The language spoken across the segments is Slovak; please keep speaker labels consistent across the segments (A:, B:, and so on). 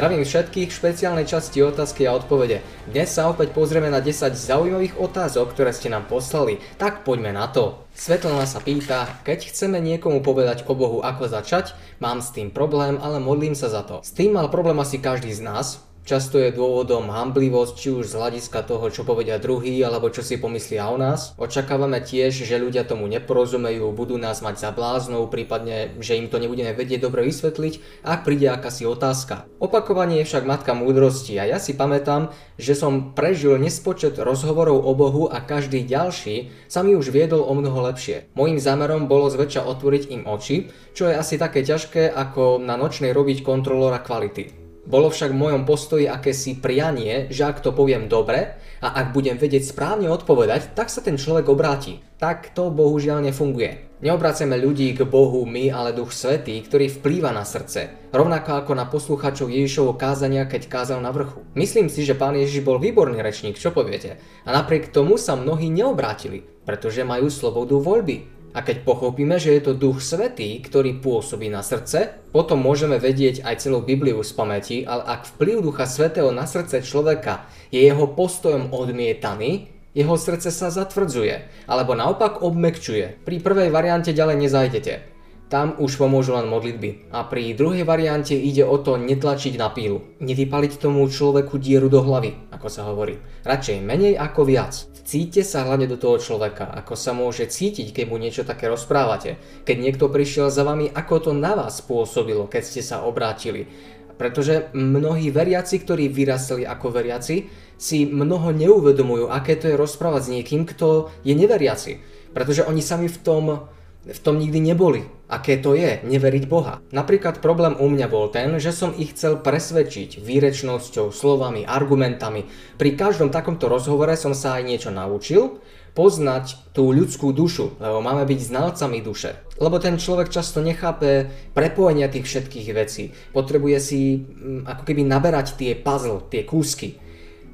A: Zdravím všetkých v špeciálnej časti otázky a odpovede. Dnes sa opäť pozrieme na 10 zaujímavých otázok, ktoré ste nám poslali. Tak poďme na to. Svetlana sa pýta, keď chceme niekomu povedať o Bohu ako začať, mám s tým problém, ale modlím sa za to. S tým mal problém asi každý z nás, Často je dôvodom hamblivosť, či už z hľadiska toho, čo povedia druhý, alebo čo si pomyslia o nás. Očakávame tiež, že ľudia tomu neporozumejú, budú nás mať za bláznou, prípadne, že im to nebudeme vedieť dobre vysvetliť, ak príde akási otázka. Opakovanie je však matka múdrosti a ja si pamätám, že som prežil nespočet rozhovorov o Bohu a každý ďalší sa mi už viedol o mnoho lepšie. Mojím zámerom bolo zväčša otvoriť im oči, čo je asi také ťažké ako na nočnej robiť kontrolóra kvality. Bolo však v mojom postoji akési prianie, že ak to poviem dobre a ak budem vedieť správne odpovedať, tak sa ten človek obráti. Tak to bohužiaľ nefunguje. Neobraceme ľudí k Bohu my, ale Duch Svetý, ktorý vplýva na srdce. Rovnako ako na posluchačov Ježišovho kázania, keď kázal na vrchu. Myslím si, že pán Ježiš bol výborný rečník, čo poviete? A napriek tomu sa mnohí neobrátili, pretože majú slobodu voľby. A keď pochopíme, že je to Duch Svetý, ktorý pôsobí na srdce, potom môžeme vedieť aj celú Bibliu z pamäti, ale ak vplyv Ducha Svetého na srdce človeka je jeho postojom odmietaný, jeho srdce sa zatvrdzuje, alebo naopak obmekčuje. Pri prvej variante ďalej nezajdete. Tam už pomôžu len modlitby. A pri druhej variante ide o to netlačiť na pílu. Nevypaliť tomu človeku dieru do hlavy, ako sa hovorí. Radšej menej ako viac. Cíte sa hlavne do toho človeka, ako sa môže cítiť, keď mu niečo také rozprávate. Keď niekto prišiel za vami, ako to na vás spôsobilo, keď ste sa obrátili. Pretože mnohí veriaci, ktorí vyrastali ako veriaci, si mnoho neuvedomujú, aké to je rozprávať s niekým, kto je neveriaci. Pretože oni sami v tom v tom nikdy neboli. Aké to je neveriť Boha. Napríklad problém u mňa bol ten, že som ich chcel presvedčiť výrečnosťou, slovami, argumentami. Pri každom takomto rozhovore som sa aj niečo naučil, poznať tú ľudskú dušu, lebo máme byť znalcami duše. Lebo ten človek často nechápe prepojenia tých všetkých vecí. Potrebuje si mm, ako keby naberať tie puzzle, tie kúsky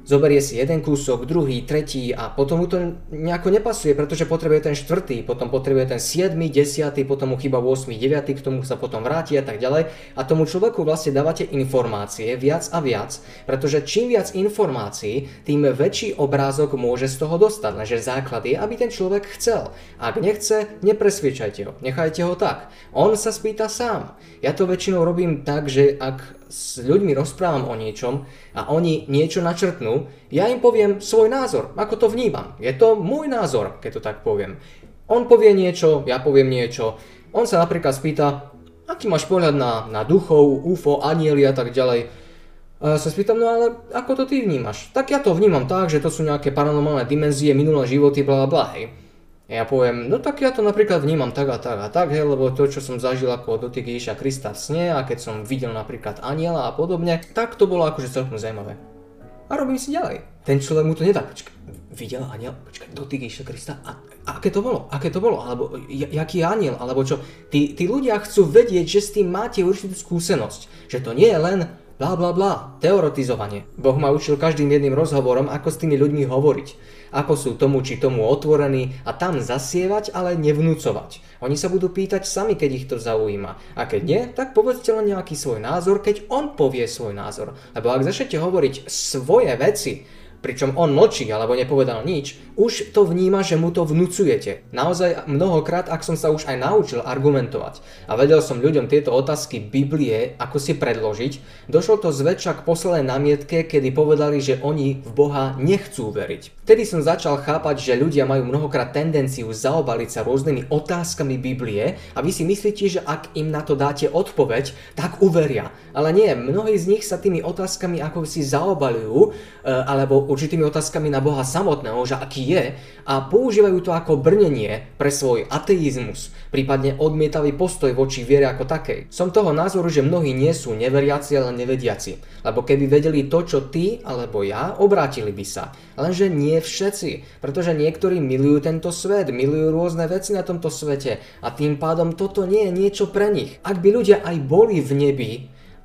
A: zoberie si jeden kúsok, druhý, tretí a potom mu to nejako nepasuje, pretože potrebuje ten štvrtý, potom potrebuje ten 7, 10, potom mu chyba 8, 9, k tomu sa potom vráti a tak ďalej. A tomu človeku vlastne dávate informácie viac a viac, pretože čím viac informácií, tým väčší obrázok môže z toho dostať. Lenže základ je, aby ten človek chcel. Ak nechce, nepresviečajte ho, nechajte ho tak. On sa spýta sám. Ja to väčšinou robím tak, že ak s ľuďmi rozprávam o niečom a oni niečo načrtnú, ja im poviem svoj názor, ako to vnímam. Je to môj názor, keď to tak poviem. On povie niečo, ja poviem niečo. On sa napríklad spýta, aký máš pohľad na, na duchov, UFO, anieli a tak ďalej. A sa spýtam, no ale ako to ty vnímaš? Tak ja to vnímam tak, že to sú nejaké paranormálne dimenzie, minulé životy, bla bla, hej. Ja poviem, no tak ja to napríklad vnímam tak a tak a tak, hej, lebo to, čo som zažil ako dotyk Ježiša Krista v sne a keď som videl napríklad aniela a podobne, tak to bolo akože celkom zaujímavé. A robím si ďalej. Ten človek mu to nedá, počkaj, videl aniel, počkaj, dotyk Ježiša Krista a, a aké to bolo, aké to bolo, alebo jaký aniel, alebo čo. Tí, tí ľudia chcú vedieť, že s tým máte určitú skúsenosť, že to nie je len bla bla bla, teoretizovanie. Boh ma učil každým jedným rozhovorom, ako s tými ľuďmi hovoriť. Ako sú tomu či tomu otvorení a tam zasievať, ale nevnúcovať. Oni sa budú pýtať sami, keď ich to zaujíma. A keď nie, tak povedzte len nejaký svoj názor, keď on povie svoj názor. Lebo ak začnete hovoriť svoje veci, pričom on mlčí alebo nepovedal nič, už to vníma, že mu to vnúcujete. Naozaj mnohokrát, ak som sa už aj naučil argumentovať a vedel som ľuďom tieto otázky Biblie, ako si predložiť, došlo to zväčša k poslednej námietke, kedy povedali, že oni v Boha nechcú veriť. Vtedy som začal chápať, že ľudia majú mnohokrát tendenciu zaobaliť sa rôznymi otázkami Biblie a vy si myslíte, že ak im na to dáte odpoveď, tak uveria. Ale nie, mnohí z nich sa tými otázkami ako si zaobalujú, e, alebo určitými otázkami na Boha samotného, že aký je a používajú to ako brnenie pre svoj ateizmus, prípadne odmietavý postoj voči viere ako takej. Som toho názoru, že mnohí nie sú neveriaci, ale nevediaci, lebo keby vedeli to, čo ty alebo ja, obrátili by sa. Lenže nie všetci, pretože niektorí milujú tento svet, milujú rôzne veci na tomto svete a tým pádom toto nie je niečo pre nich. Ak by ľudia aj boli v nebi,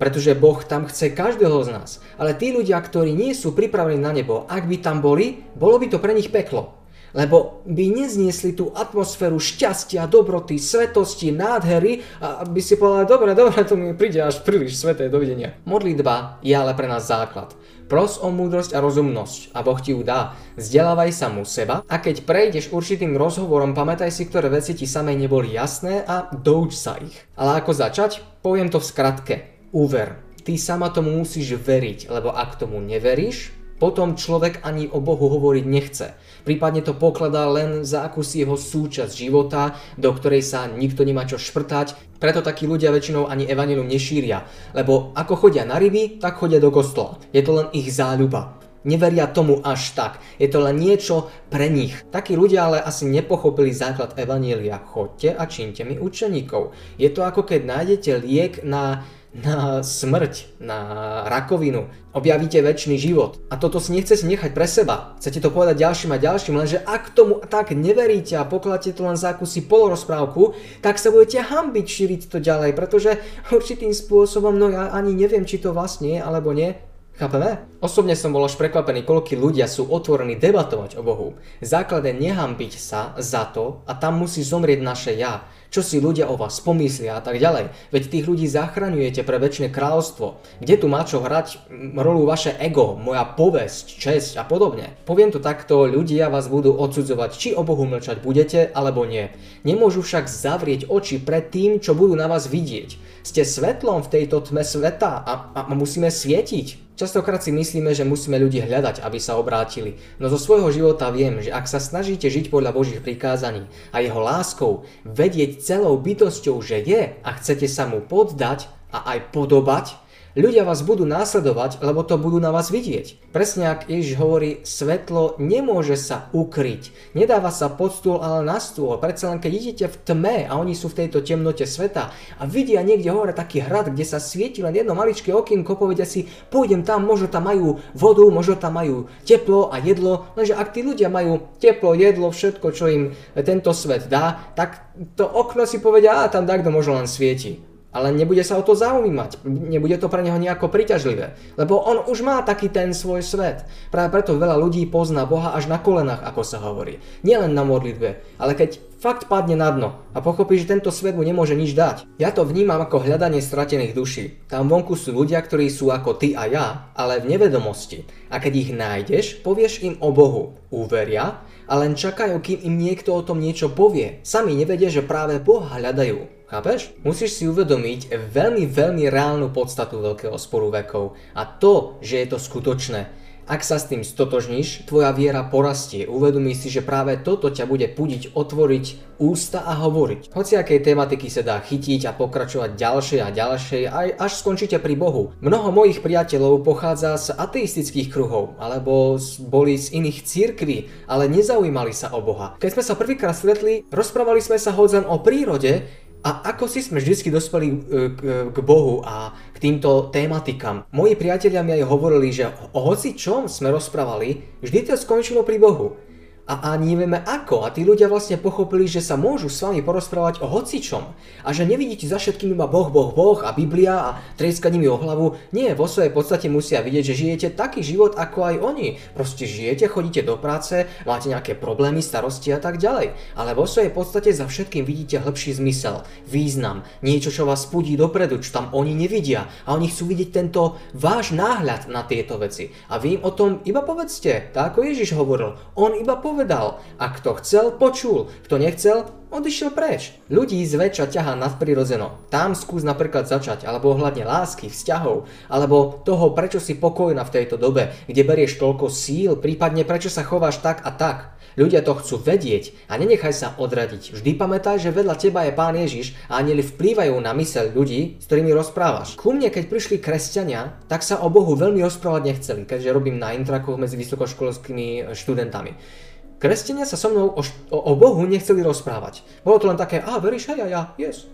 A: pretože Boh tam chce každého z nás. Ale tí ľudia, ktorí nie sú pripravení na nebo, ak by tam boli, bolo by to pre nich peklo. Lebo by nezniesli tú atmosféru šťastia, dobroty, svetosti, nádhery a by si povedali, dobre, dobre, to mi príde až príliš sveté, dovidenia. Modlitba je ale pre nás základ. Pros o múdrosť a rozumnosť a Boh ti ju dá. Vzdelávaj sa mu seba a keď prejdeš určitým rozhovorom, pamätaj si, ktoré veci ti samej neboli jasné a douč sa ich. Ale ako začať? Poviem to v skratke. Úver. Ty sama tomu musíš veriť, lebo ak tomu neveríš, potom človek ani o Bohu hovoriť nechce. Prípadne to pokladá len za akúsi jeho súčasť života, do ktorej sa nikto nemá čo šprtať. Preto takí ľudia väčšinou ani evanilium nešíria, lebo ako chodia na ryby, tak chodia do kostola. Je to len ich záľuba. Neveria tomu až tak. Je to len niečo pre nich. Takí ľudia ale asi nepochopili základ Evanielia. Chodte a čínte mi učeníkov. Je to ako keď nájdete liek na na smrť, na rakovinu, objavíte väčší život. A toto si nechcete nechať pre seba. Chcete to povedať ďalším a ďalším, lenže ak tomu tak neveríte a pokladáte to len za akúsi polorozprávku, tak sa budete hambiť šíriť to ďalej, pretože určitým spôsobom, no ja ani neviem, či to vlastne je alebo nie, Chápeme? Osobne som bol až prekvapený, koľkí ľudia sú otvorení debatovať o Bohu. Základ je nehambiť sa za to a tam musí zomrieť naše ja čo si ľudia o vás pomyslia a tak ďalej. Veď tých ľudí zachraňujete pre väčšie kráľovstvo. Kde tu má čo hrať rolu vaše ego, moja povesť, česť a podobne. Poviem to takto, ľudia vás budú odsudzovať, či o Bohu mlčať budete alebo nie. Nemôžu však zavrieť oči pred tým, čo budú na vás vidieť. Ste svetlom v tejto tme sveta a, a musíme svietiť. Častokrát si myslíme, že musíme ľudí hľadať, aby sa obrátili, no zo svojho života viem, že ak sa snažíte žiť podľa Božích prikázaní a jeho láskou, vedieť celou bytosťou, že je a chcete sa mu poddať a aj podobať, Ľudia vás budú následovať, lebo to budú na vás vidieť. Presne ak Ježiš hovorí, svetlo nemôže sa ukryť. Nedáva sa pod stôl, ale na stôl. Predsa len keď idete v tme a oni sú v tejto temnote sveta a vidia niekde hore taký hrad, kde sa svieti len jedno maličké okienko, povedia si, pôjdem tam, možno tam majú vodu, možno tam majú teplo a jedlo. Lenže ak tí ľudia majú teplo, jedlo, všetko, čo im tento svet dá, tak to okno si povedia, a tam takto možno len svieti ale nebude sa o to zaujímať, nebude to pre neho nejako priťažlivé, lebo on už má taký ten svoj svet. Práve preto veľa ľudí pozná Boha až na kolenách, ako sa hovorí. Nielen na modlitbe, ale keď fakt padne na dno a pochopí, že tento svet mu nemôže nič dať. Ja to vnímam ako hľadanie stratených duší. Tam vonku sú ľudia, ktorí sú ako ty a ja, ale v nevedomosti. A keď ich nájdeš, povieš im o Bohu. Uveria a len čakajú, kým im niekto o tom niečo povie. Sami nevedia, že práve Boha hľadajú. Chápeš? Musíš si uvedomiť veľmi, veľmi reálnu podstatu veľkého sporu vekov a to, že je to skutočné. Ak sa s tým stotožníš, tvoja viera porastie. Uvedomí si, že práve toto ťa bude pudiť otvoriť ústa a hovoriť. Hoci akej tematiky sa dá chytiť a pokračovať ďalšie a ďalšie, aj až skončíte pri Bohu. Mnoho mojich priateľov pochádza z ateistických kruhov, alebo boli z iných církví, ale nezaujímali sa o Boha. Keď sme sa prvýkrát stretli, rozprávali sme sa hodzan o prírode, a ako si sme vždy dospeli e, k, k Bohu a k týmto tématikám? Moji priatelia mi aj hovorili, že o hoci čom sme rozprávali, vždy to skončilo pri Bohu a ani nevieme ako. A tí ľudia vlastne pochopili, že sa môžu s vami porozprávať o hocičom. A že nevidíte za všetkým iba Boh, Boh, Boh a Biblia a trieska nimi o hlavu. Nie, vo svojej podstate musia vidieť, že žijete taký život ako aj oni. Proste žijete, chodíte do práce, máte nejaké problémy, starosti a tak ďalej. Ale vo svojej podstate za všetkým vidíte hĺbší zmysel, význam, niečo, čo vás pudí dopredu, čo tam oni nevidia. A oni chcú vidieť tento váš náhľad na tieto veci. A vy im o tom iba povedzte, tak ako Ježiš hovoril. On iba povedal povedal. A kto chcel, počul. Kto nechcel, odišiel preč. Ľudí zväčša ťaha nadprirodzeno. Tam skús napríklad začať, alebo ohľadne lásky, vzťahov, alebo toho, prečo si pokojná v tejto dobe, kde berieš toľko síl, prípadne prečo sa chováš tak a tak. Ľudia to chcú vedieť a nenechaj sa odradiť. Vždy pamätaj, že vedľa teba je Pán Ježiš a anieli vplývajú na myseľ ľudí, s ktorými rozprávaš. Ku mne, keď prišli kresťania, tak sa o Bohu veľmi rozprávať nechceli, keďže robím na intrakoch medzi vysokoškolskými študentami. Kresťania sa so mnou o, o, o Bohu nechceli rozprávať. Bolo to len také, a veríš aj ja, ja, yes.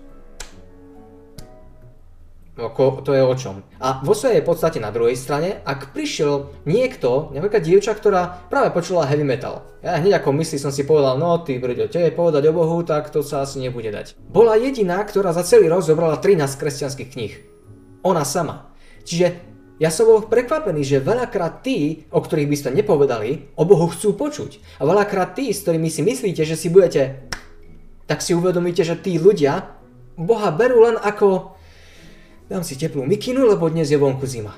A: Ako, to je o čom. A vo svojej podstate na druhej strane, ak prišiel niekto, napríklad dievča, ktorá práve počula heavy metal. Ja hneď ako myslí som si povedal, no ty brďo, tebe povedať o Bohu, tak to sa asi nebude dať. Bola jediná, ktorá za celý rok zobrala 13 kresťanských kníh. Ona sama. Čiže Ja som bol prekvapený, že veľakrát tí, o ktorých by ste nepovedali, o Bohu chcú počuť. A veľakrát tí, s ktorými si myslíte, že si budete, tak si uvedomíte, že tí ľudia Boha berú len ako dám si teplú mikinu, lebo dnes je vonku zima.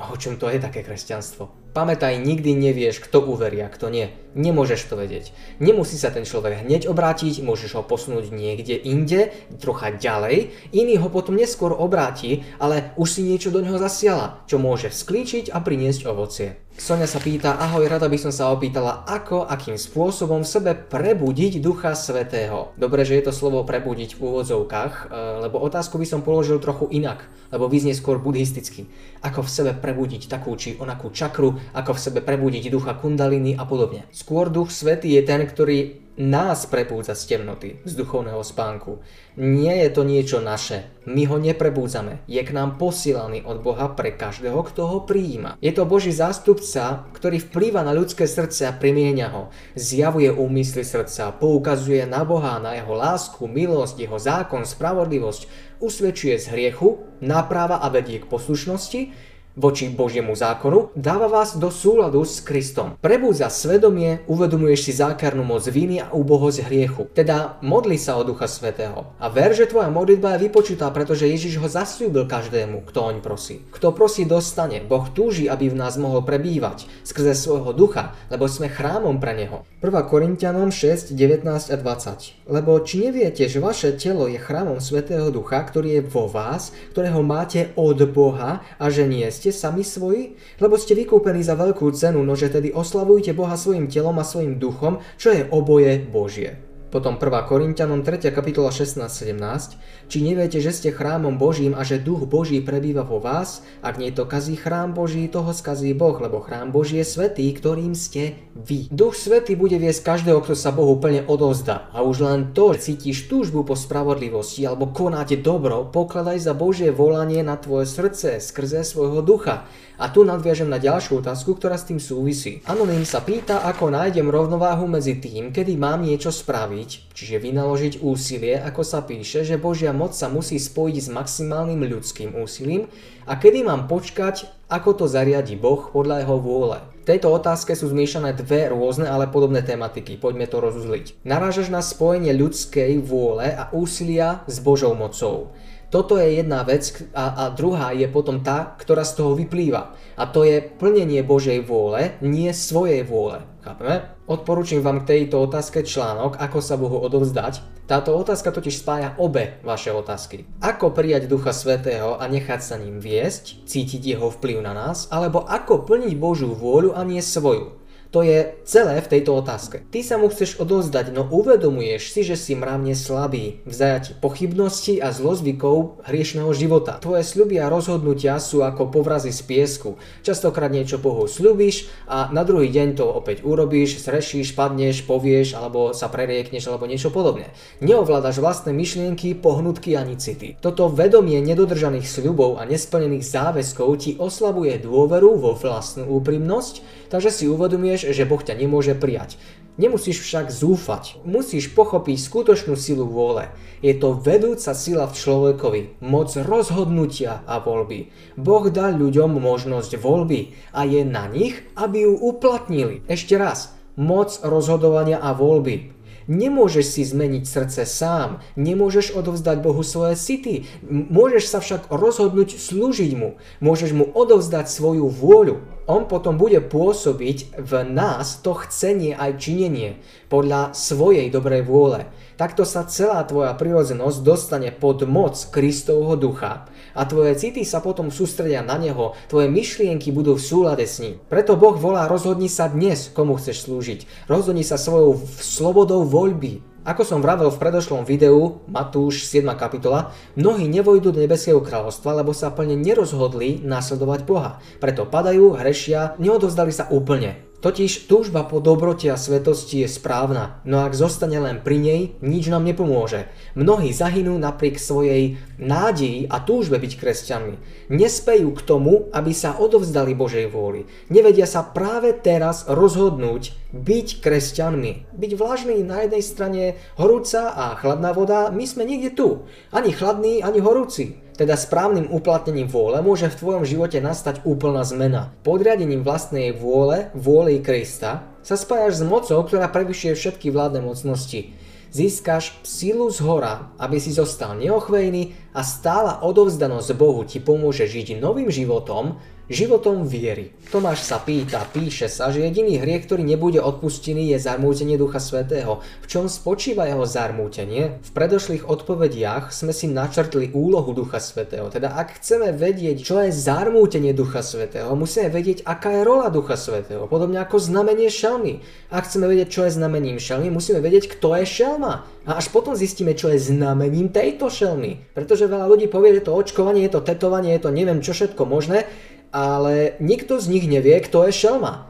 A: A o čom to je také kresťanstvo? Pamätaj, nikdy nevieš, kto uverí a kto nie. Nemôžeš to vedieť. Nemusí sa ten človek hneď obrátiť, môžeš ho posunúť niekde inde, trocha ďalej, iný ho potom neskôr obráti, ale už si niečo do neho zasiala, čo môže sklíčiť a priniesť ovocie. Sonia sa pýta, ahoj, rada by som sa opýtala, ako, akým spôsobom v sebe prebudiť Ducha Svetého. Dobre, že je to slovo prebudiť v úvodzovkách, e, lebo otázku by som položil trochu inak, lebo vyznie skôr buddhisticky. Ako v sebe prebudiť takú či onakú čakru, ako v sebe prebudiť ducha kundaliny a podobne. Skôr duch svetý je ten, ktorý nás prepúdza z temnoty, z duchovného spánku. Nie je to niečo naše. My ho neprebúdzame. Je k nám posielaný od Boha pre každého, kto ho prijíma. Je to Boží zástupca, ktorý vplýva na ľudské srdce a primienia ho. Zjavuje úmysly srdca, poukazuje na Boha, na jeho lásku, milosť, jeho zákon, spravodlivosť, usvedčuje z hriechu, napráva a vedie k poslušnosti, voči Božiemu zákonu, dáva vás do súladu s Kristom. Prebúdza svedomie, uvedomuješ si zákernú moc viny a úbohosť hriechu. Teda modli sa o Ducha Svetého. A ver, že tvoja modlitba je vypočutá, pretože Ježiš ho zasľúbil každému, kto oň prosí. Kto prosí, dostane. Boh túži, aby v nás mohol prebývať skrze svojho ducha, lebo sme chrámom pre neho. 1. Korintianom 6, 19 a 20. Lebo či neviete, že vaše telo je chrámom Svetého Ducha, ktorý je vo vás, ktorého máte od Boha a že nie ste sami svoji? Lebo ste vykúpení za veľkú cenu, nože tedy oslavujte Boha svojim telom a svojim duchom, čo je oboje Božie. Potom 1. Korintianom 3. kapitola 16-17. Či neviete, že ste chrámom Božím a že duch Boží prebýva vo vás? Ak nie to kazí chrám Boží, toho skazí Boh, lebo chrám Boží je svetý, ktorým ste vy. Duch svetý bude viesť každého, kto sa Bohu plne odovzdá. A už len to, že cítiš túžbu po spravodlivosti alebo konáte dobro, pokladaj za Božie volanie na tvoje srdce skrze svojho ducha. A tu nadviažem na ďalšiu otázku, ktorá s tým súvisí. Anonym sa pýta, ako nájdem rovnováhu medzi tým, kedy mám niečo spraviť, čiže vynaložiť úsilie, ako sa píše, že Božia moc sa musí spojiť s maximálnym ľudským úsilím a kedy mám počkať, ako to zariadi Boh podľa jeho vôle. V tejto otázke sú zmiešané dve rôzne, ale podobné tematiky. Poďme to rozuzliť. Narážaš na spojenie ľudskej vôle a úsilia s Božou mocou. Toto je jedna vec a, a druhá je potom tá, ktorá z toho vyplýva. A to je plnenie Božej vôle, nie svojej vôle. Chápeme? Odporúčam vám k tejto otázke článok, ako sa Bohu odovzdať. Táto otázka totiž spája obe vaše otázky. Ako prijať Ducha Svetého a nechať sa ním viesť, cítiť jeho vplyv na nás, alebo ako plniť Božú vôľu a nie svoju. To je celé v tejto otázke. Ty sa mu chceš odovzdať, no uvedomuješ si, že si mravne slabý v zajati pochybnosti a zlozvykov hriešného života. Tvoje sľuby a rozhodnutia sú ako povrazy z piesku. Častokrát niečo Bohu sľubíš a na druhý deň to opäť urobíš, srešíš, padneš, povieš alebo sa preriekneš alebo niečo podobné. Neovládaš vlastné myšlienky, pohnutky ani city. Toto vedomie nedodržaných sľubov a nesplnených záväzkov ti oslabuje dôveru vo vlastnú úprimnosť, takže si uvedomuješ, že Boh ťa nemôže prijať. Nemusíš však zúfať, musíš pochopiť skutočnú silu vôle. Je to vedúca sila v človekovi, moc rozhodnutia a voľby. Boh dal ľuďom možnosť voľby a je na nich, aby ju uplatnili. Ešte raz, moc rozhodovania a voľby. Nemôžeš si zmeniť srdce sám, nemôžeš odovzdať Bohu svoje city, môžeš sa však rozhodnúť slúžiť mu, môžeš mu odovzdať svoju vôľu. On potom bude pôsobiť v nás to chcenie aj činenie podľa svojej dobrej vôle. Takto sa celá tvoja prirodzenosť dostane pod moc Kristovho ducha a tvoje city sa potom sústredia na neho, tvoje myšlienky budú v súlade s ním. Preto Boh volá, rozhodni sa dnes, komu chceš slúžiť. Rozhodni sa svojou slobodou voľby, ako som vravel v predošlom videu, Matúš 7. kapitola, mnohí nevojdu do nebeského kráľovstva, lebo sa plne nerozhodli nasledovať Boha. Preto padajú, hrešia, neodovzdali sa úplne. Totiž túžba po dobrote a svetosti je správna, no ak zostane len pri nej, nič nám nepomôže. Mnohí zahynú napriek svojej nádeji a túžbe byť kresťanmi. Nespejú k tomu, aby sa odovzdali Božej vôli. Nevedia sa práve teraz rozhodnúť byť kresťanmi. Byť vlažný na jednej strane horúca a chladná voda, my sme niekde tu. Ani chladný, ani horúci. Teda správnym uplatnením vôle, môže v tvojom živote nastať úplná zmena. Podriadením vlastnej vôle, vôli Krista, sa spájaš s mocou, ktorá prevyšuje všetky vládne mocnosti. Získaš silu z hora, aby si zostal neochvejný a stála odovzdanosť Bohu ti pomôže žiť novým životom, životom viery. Tomáš sa pýta, píše sa, že jediný hriech, ktorý nebude odpustený, je zarmútenie Ducha Svetého. V čom spočíva jeho zarmútenie? V predošlých odpovediach sme si načrtli úlohu Ducha Svetého. Teda ak chceme vedieť, čo je zarmútenie Ducha Svetého, musíme vedieť, aká je rola Ducha Svetého. Podobne ako znamenie šelmy. Ak chceme vedieť, čo je znamením šelmy, musíme vedieť, kto je šelma. A až potom zistíme, čo je znamením tejto šelmy. Pretože veľa ľudí povie, že to očkovanie, je to tetovanie, je to neviem čo všetko možné, ale nikto z nich nevie, kto je šelma.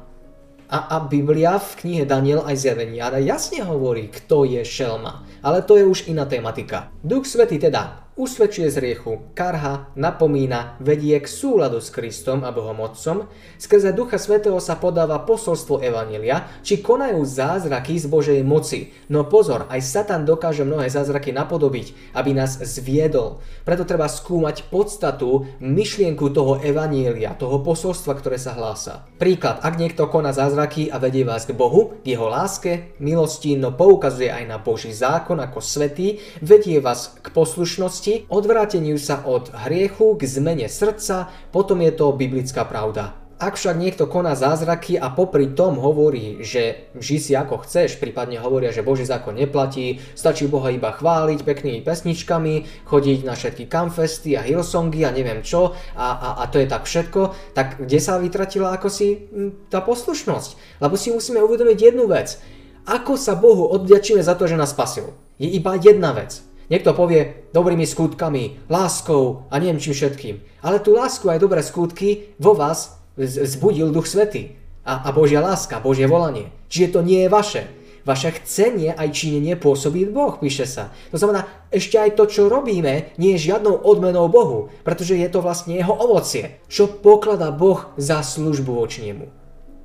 A: A, a Biblia v knihe Daniel aj zjavenia jasne hovorí, kto je šelma. Ale to je už iná tematika. Duch Svetý teda usvedčuje z riechu, karha, napomína, vedie k súladu s Kristom a Bohom Otcom, skrze Ducha Svetého sa podáva posolstvo Evanelia, či konajú zázraky z Božej moci. No pozor, aj Satan dokáže mnohé zázraky napodobiť, aby nás zviedol. Preto treba skúmať podstatu, myšlienku toho Evanielia, toho posolstva, ktoré sa hlása. Príklad, ak niekto koná zázraky a vedie vás k Bohu, k jeho láske, milosti, no poukazuje aj na Boží zákon ako svetý, vedie vás k poslušnosti, milosti, odvráteniu sa od hriechu k zmene srdca, potom je to biblická pravda. Ak však niekto koná zázraky a popri tom hovorí, že ži si ako chceš, prípadne hovoria, že Boží zákon neplatí, stačí Boha iba chváliť peknými pesničkami, chodiť na všetky kamfesty a hillsongy a neviem čo a, a, a to je tak všetko, tak kde sa vytratila ako si hm, tá poslušnosť? Lebo si musíme uvedomiť jednu vec. Ako sa Bohu odďačíme za to, že nás spasil? Je iba jedna vec. Niekto povie dobrými skutkami, láskou a neviem čím všetkým. Ale tú lásku aj dobré skutky vo vás zbudil Duch Svetý. A, a Božia láska, Božie volanie. Čiže to nie je vaše. Vaše chcenie aj činenie pôsobí Boh, píše sa. To znamená, ešte aj to, čo robíme, nie je žiadnou odmenou Bohu, pretože je to vlastne jeho ovocie. Čo pokladá Boh za službu voči nemu?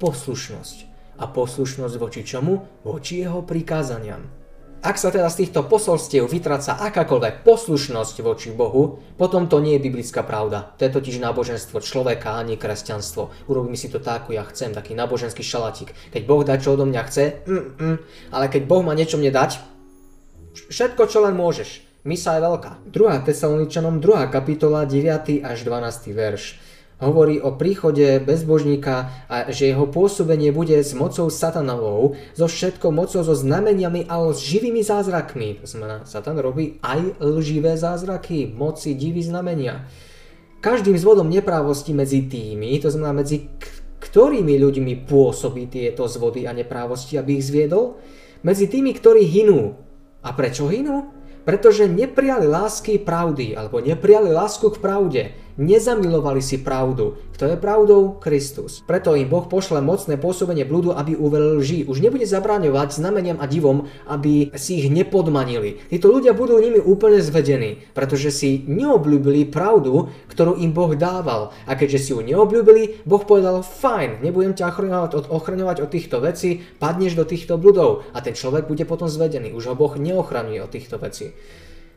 A: Poslušnosť. A poslušnosť voči čomu? Voči jeho prikázaniam. Ak sa teda z týchto posolstiev vytráca akákoľvek poslušnosť voči Bohu, potom to nie je biblická pravda. To je totiž náboženstvo človeka, ani kresťanstvo. Urobím si to tak, ako ja chcem, taký náboženský šalatík. Keď Boh dá, čo odo mňa chce, mm, mm, ale keď Boh má niečo mne dať, všetko, čo len môžeš. Misa je veľká. 2. Tesaloničanom 2. kapitola 9. až 12. verš hovorí o príchode bezbožníka a že jeho pôsobenie bude s mocou satanovou, so všetkou mocou, so znameniami a s živými zázrakmi. To znamená, Satan robí aj lživé zázraky, moci, divy, znamenia. Každým zvodom neprávosti medzi tými, to znamená medzi ktorými ľuďmi pôsobí tieto zvody a neprávosti, aby ich zviedol? Medzi tými, ktorí hinú. A prečo hinú? Pretože neprijali lásky pravdy, alebo neprijali lásku k pravde nezamilovali si pravdu. Kto je pravdou? Kristus. Preto im Boh pošle mocné pôsobenie blúdu, aby uvelil lži. Už nebude zabráňovať znameniam a divom, aby si ich nepodmanili. Títo ľudia budú nimi úplne zvedení, pretože si neobľúbili pravdu, ktorú im Boh dával. A keďže si ju neobľúbili, Boh povedal, fajn, nebudem ťa ochraňovať od, ochraňovať od týchto vecí, padneš do týchto bludov a ten človek bude potom zvedený. Už ho Boh neochraňuje od týchto vecí.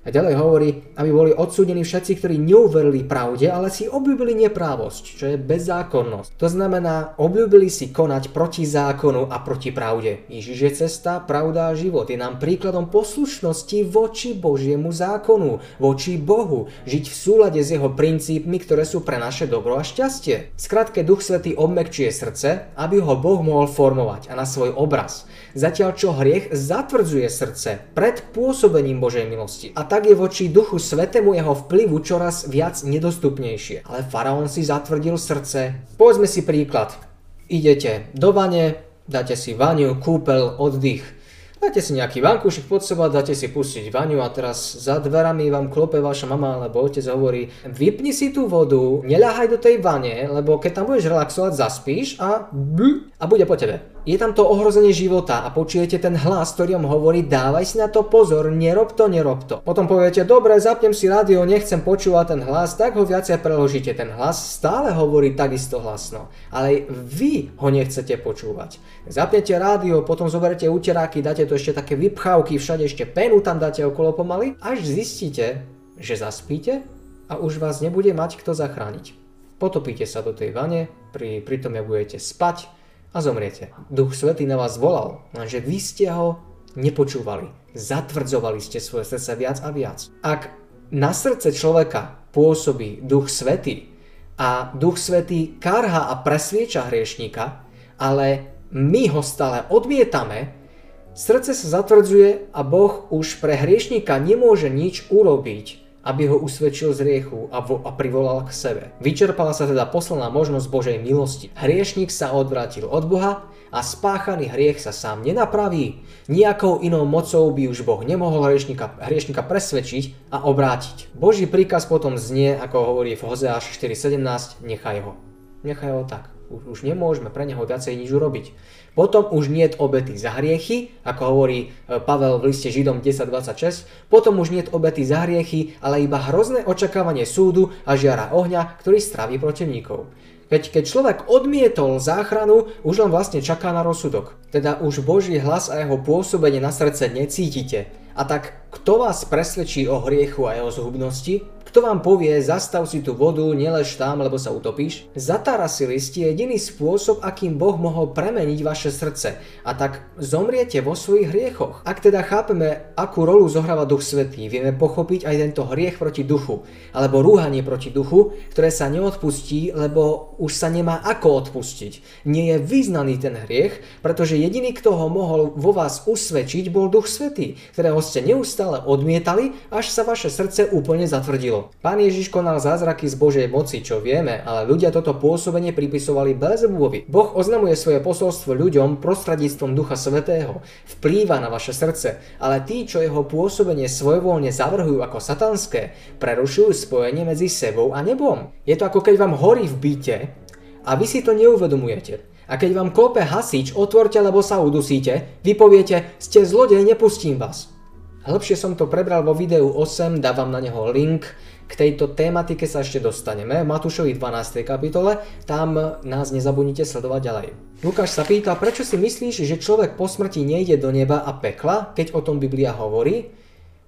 A: A ďalej hovorí, aby boli odsúdení všetci, ktorí neuverili pravde, ale si obľúbili neprávosť, čo je bezzákonnosť. To znamená, obľúbili si konať proti zákonu a proti pravde. Ježiš je cesta, pravda a život. Je nám príkladom poslušnosti voči Božiemu zákonu, voči Bohu. Žiť v súlade s jeho princípmi, ktoré sú pre naše dobro a šťastie. Skratke, Duch Svetý obmekčuje srdce, aby ho Boh mohol formovať a na svoj obraz. Zatiaľ čo hriech zatvrdzuje srdce pred pôsobením Božej milosti. A tak je voči duchu svetému jeho vplyvu čoraz viac nedostupnejšie. Ale faraón si zatvrdil srdce. Povedzme si príklad. Idete do vane, dáte si vaniu, kúpel, oddych. Dáte si nejaký vankúšik pod seba, dáte si pustiť vaňu a teraz za dverami vám klope vaša mama alebo otec hovorí vypni si tú vodu, neľahaj do tej vane, lebo keď tam budeš relaxovať, zaspíš a a bude po tebe je tam to ohrozenie života a počujete ten hlas, ktorý vám hovorí, dávaj si na to pozor, nerob to, nerob to. Potom poviete, dobre, zapnem si rádio, nechcem počúvať ten hlas, tak ho viacej preložíte. Ten hlas stále hovorí takisto hlasno, ale vy ho nechcete počúvať. Zapnete rádio, potom zoberete uteráky, dáte to ešte také vypchávky, všade ešte penu tam dáte okolo pomaly, až zistíte, že zaspíte a už vás nebude mať kto zachrániť. Potopíte sa do tej vane, pri, pritom ja budete spať a zomriete. Duch Svetý na vás volal, lenže vy ste ho nepočúvali. Zatvrdzovali ste svoje srdce viac a viac. Ak na srdce človeka pôsobí Duch Svetý a Duch Svetý karha a presvieča hriešníka, ale my ho stále odmietame, srdce sa zatvrdzuje a Boh už pre hriešníka nemôže nič urobiť aby ho usvedčil z riechu a, vo, a privolal k sebe. Vyčerpala sa teda posledná možnosť Božej milosti. Hriešnik sa odvrátil od Boha a spáchaný hriech sa sám nenapraví. Nijakou inou mocou by už Boh nemohol hriešnika, hriešnika presvedčiť a obrátiť. Boží príkaz potom znie, ako hovorí v Hozeáš 4.17, nechaj ho. Nechaj ho tak. Už, už nemôžeme pre neho viacej nič urobiť. Potom už nie je obety za hriechy, ako hovorí e, Pavel v liste Židom 10.26, potom už nie je obety za hriechy, ale iba hrozné očakávanie súdu a žiara ohňa, ktorý straví protivníkov. Keď, keď človek odmietol záchranu, už len vlastne čaká na rozsudok. Teda už Boží hlas a jeho pôsobenie na srdce necítite. A tak kto vás presvedčí o hriechu a jeho zhubnosti? Kto vám povie, zastav si tú vodu, nelež tam, lebo sa utopíš? Zatarasili ste jediný spôsob, akým Boh mohol premeniť vaše srdce a tak zomriete vo svojich hriechoch. Ak teda chápeme, akú rolu zohráva Duch Svetý, vieme pochopiť aj tento hriech proti duchu, alebo rúhanie proti duchu, ktoré sa neodpustí, lebo už sa nemá ako odpustiť. Nie je vyznaný ten hriech, pretože jediný, kto ho mohol vo vás usvedčiť, bol Duch Svetý, ktorého ste neustále odmietali, až sa vaše srdce úplne zatvrdilo. Pán Ježiš konal zázraky z Božej moci, čo vieme, ale ľudia toto pôsobenie pripisovali Belzebubovi. Boh oznamuje svoje posolstvo ľuďom prostredníctvom Ducha Svetého. Vplýva na vaše srdce, ale tí, čo jeho pôsobenie svojvoľne zavrhujú ako satanské, prerušujú spojenie medzi sebou a nebom. Je to ako keď vám horí v byte a vy si to neuvedomujete. A keď vám klope hasič, otvorte, lebo sa udusíte, vy poviete, ste zlodej, nepustím vás. Hĺbšie som to prebral vo videu 8, dávam na neho link, k tejto tématike sa ešte dostaneme v Matúšovi 12. kapitole, tam nás nezabudnite sledovať ďalej. Lukáš sa pýta, prečo si myslíš, že človek po smrti nejde do neba a pekla, keď o tom Biblia hovorí?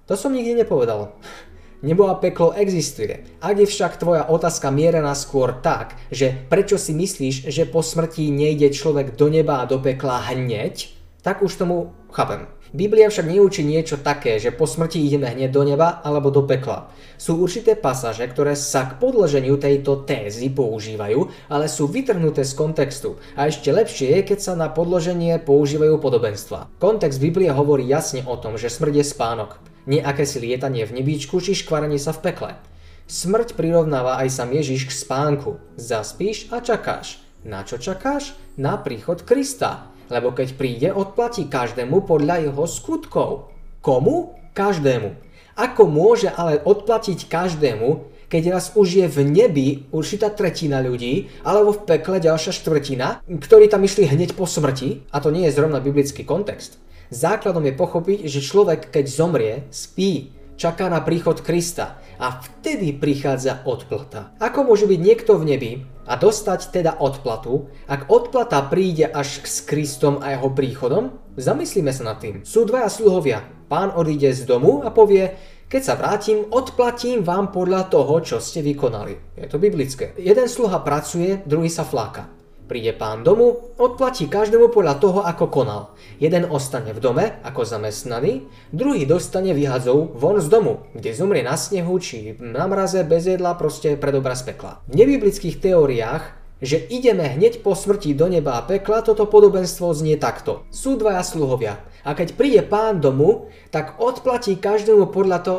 A: To som nikdy nepovedal. Nebo a peklo existuje. Ak je však tvoja otázka mierená skôr tak, že prečo si myslíš, že po smrti nejde človek do neba a do pekla hneď, tak už tomu chápem. Biblia však neučí niečo také, že po smrti ideme hneď do neba alebo do pekla. Sú určité pasáže, ktoré sa k podloženiu tejto tézy používajú, ale sú vytrhnuté z kontextu. A ešte lepšie je, keď sa na podloženie používajú podobenstva. Kontext Biblie hovorí jasne o tom, že smrť je spánok. Nie akési lietanie v nebíčku či škvarenie sa v pekle. Smrť prirovnáva aj sam Ježiš k spánku. Zaspíš a čakáš. Na čo čakáš? Na príchod Krista lebo keď príde, odplatí každému podľa jeho skutkov. Komu? Každému. Ako môže ale odplatiť každému, keď raz už je v nebi určitá tretina ľudí, alebo v pekle ďalšia štvrtina, ktorí tam išli hneď po smrti, a to nie je zrovna biblický kontext. Základom je pochopiť, že človek, keď zomrie, spí, čaká na príchod Krista a vtedy prichádza odplata. Ako môže byť niekto v nebi, a dostať teda odplatu, ak odplata príde až s Kristom a jeho príchodom? Zamyslíme sa nad tým. Sú dvaja sluhovia. Pán odíde z domu a povie, keď sa vrátim, odplatím vám podľa toho, čo ste vykonali. Je to biblické. Jeden sluha pracuje, druhý sa fláka. Príde pán domu, odplatí každému podľa toho, ako konal. Jeden ostane v dome ako zamestnaný, druhý dostane vyhadzov von z domu, kde zomrie na snehu či na mraze bez jedla proste pred obraz pekla. V nebiblických teóriách že ideme hneď po smrti do neba a pekla, toto podobenstvo znie takto. Sú dvaja sluhovia a keď príde pán domu, tak odplatí každému podľa to...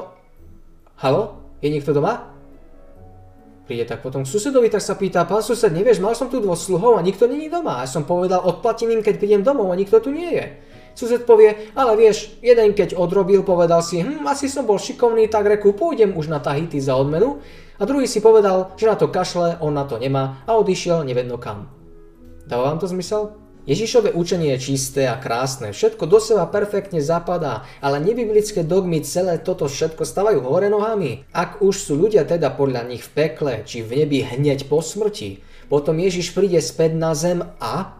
A: Halo? Je niekto doma? Príde tak potom k susedovi, tak sa pýta, pán sused, nevieš, mal som tu dvoch sluhov a nikto není doma. A som povedal, odplatím im, keď prídem domov a nikto tu nie je. Sused povie, ale vieš, jeden keď odrobil, povedal si, hm, asi som bol šikovný, tak reku, pôjdem už na Tahiti za odmenu. A druhý si povedal, že na to kašle, on na to nemá a odišiel nevedno kam. Dáva vám to zmysel? Ježišové učenie je čisté a krásne, všetko do seba perfektne zapadá, ale nebiblické dogmy celé toto všetko stavajú hore nohami. Ak už sú ľudia teda podľa nich v pekle či v nebi hneď po smrti, potom Ježiš príde späť na zem a...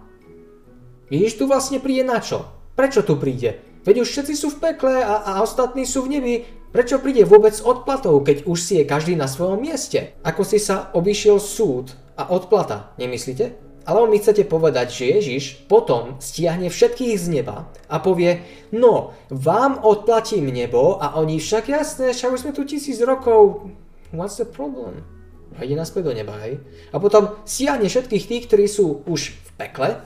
A: Ježiš tu vlastne príde na čo? Prečo tu príde? Veď už všetci sú v pekle a, a ostatní sú v nebi. Prečo príde vôbec odplatou, keď už si je každý na svojom mieste? Ako si sa obišiel súd a odplata, nemyslíte? Ale mi chcete povedať, že Ježiš potom stiahne všetkých z neba a povie, no, vám odplatím nebo a oni však jasné, však už sme tu tisíc rokov, what's the problem? A ide naspäť do neba, hej? A potom stiahne všetkých tých, ktorí sú už v pekle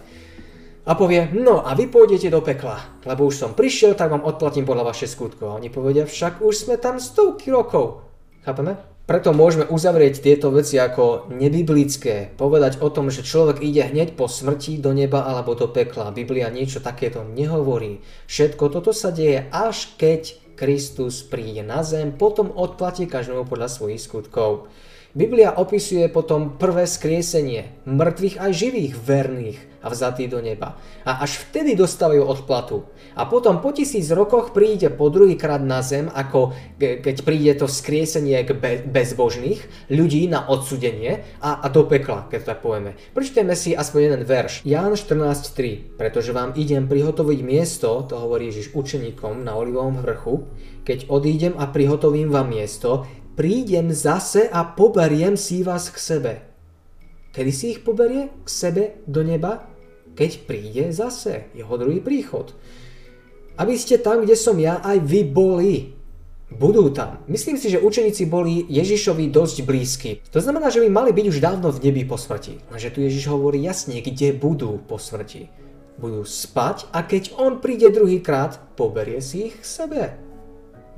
A: a povie, no a vy pôjdete do pekla, lebo už som prišiel, tak vám odplatím podľa vaše skutkov. A oni povedia, však už sme tam stovky rokov. Chápeme? Preto môžeme uzavrieť tieto veci ako nebiblické, povedať o tom, že človek ide hneď po smrti do neba alebo do pekla. Biblia niečo takéto nehovorí. Všetko toto sa deje až keď Kristus príde na zem, potom odplatí každému podľa svojich skutkov. Biblia opisuje potom prvé skriesenie mŕtvych aj živých verných a vzatý do neba. A až vtedy dostávajú odplatu. A potom po tisíc rokoch príde po druhýkrát na zem, ako keď príde to skriesenie k bezbožných ľudí na odsudenie a, a do pekla, keď tak povieme. Prečítajme si aspoň jeden verš. Ján 14.3. Pretože vám idem prihotoviť miesto, to hovorí Ježiš učeníkom na Olivovom vrchu, keď odídem a prihotovím vám miesto, prídem zase a poberiem si vás k sebe. Kedy si ich poberie k sebe do neba? Keď príde zase jeho druhý príchod aby ste tam, kde som ja, aj vy boli. Budú tam. Myslím si, že učeníci boli Ježišovi dosť blízky. To znamená, že by mali byť už dávno v nebi po smrti. Lenže tu Ježiš hovorí jasne, kde budú po smrti. Budú spať a keď on príde druhýkrát, poberie si ich k sebe.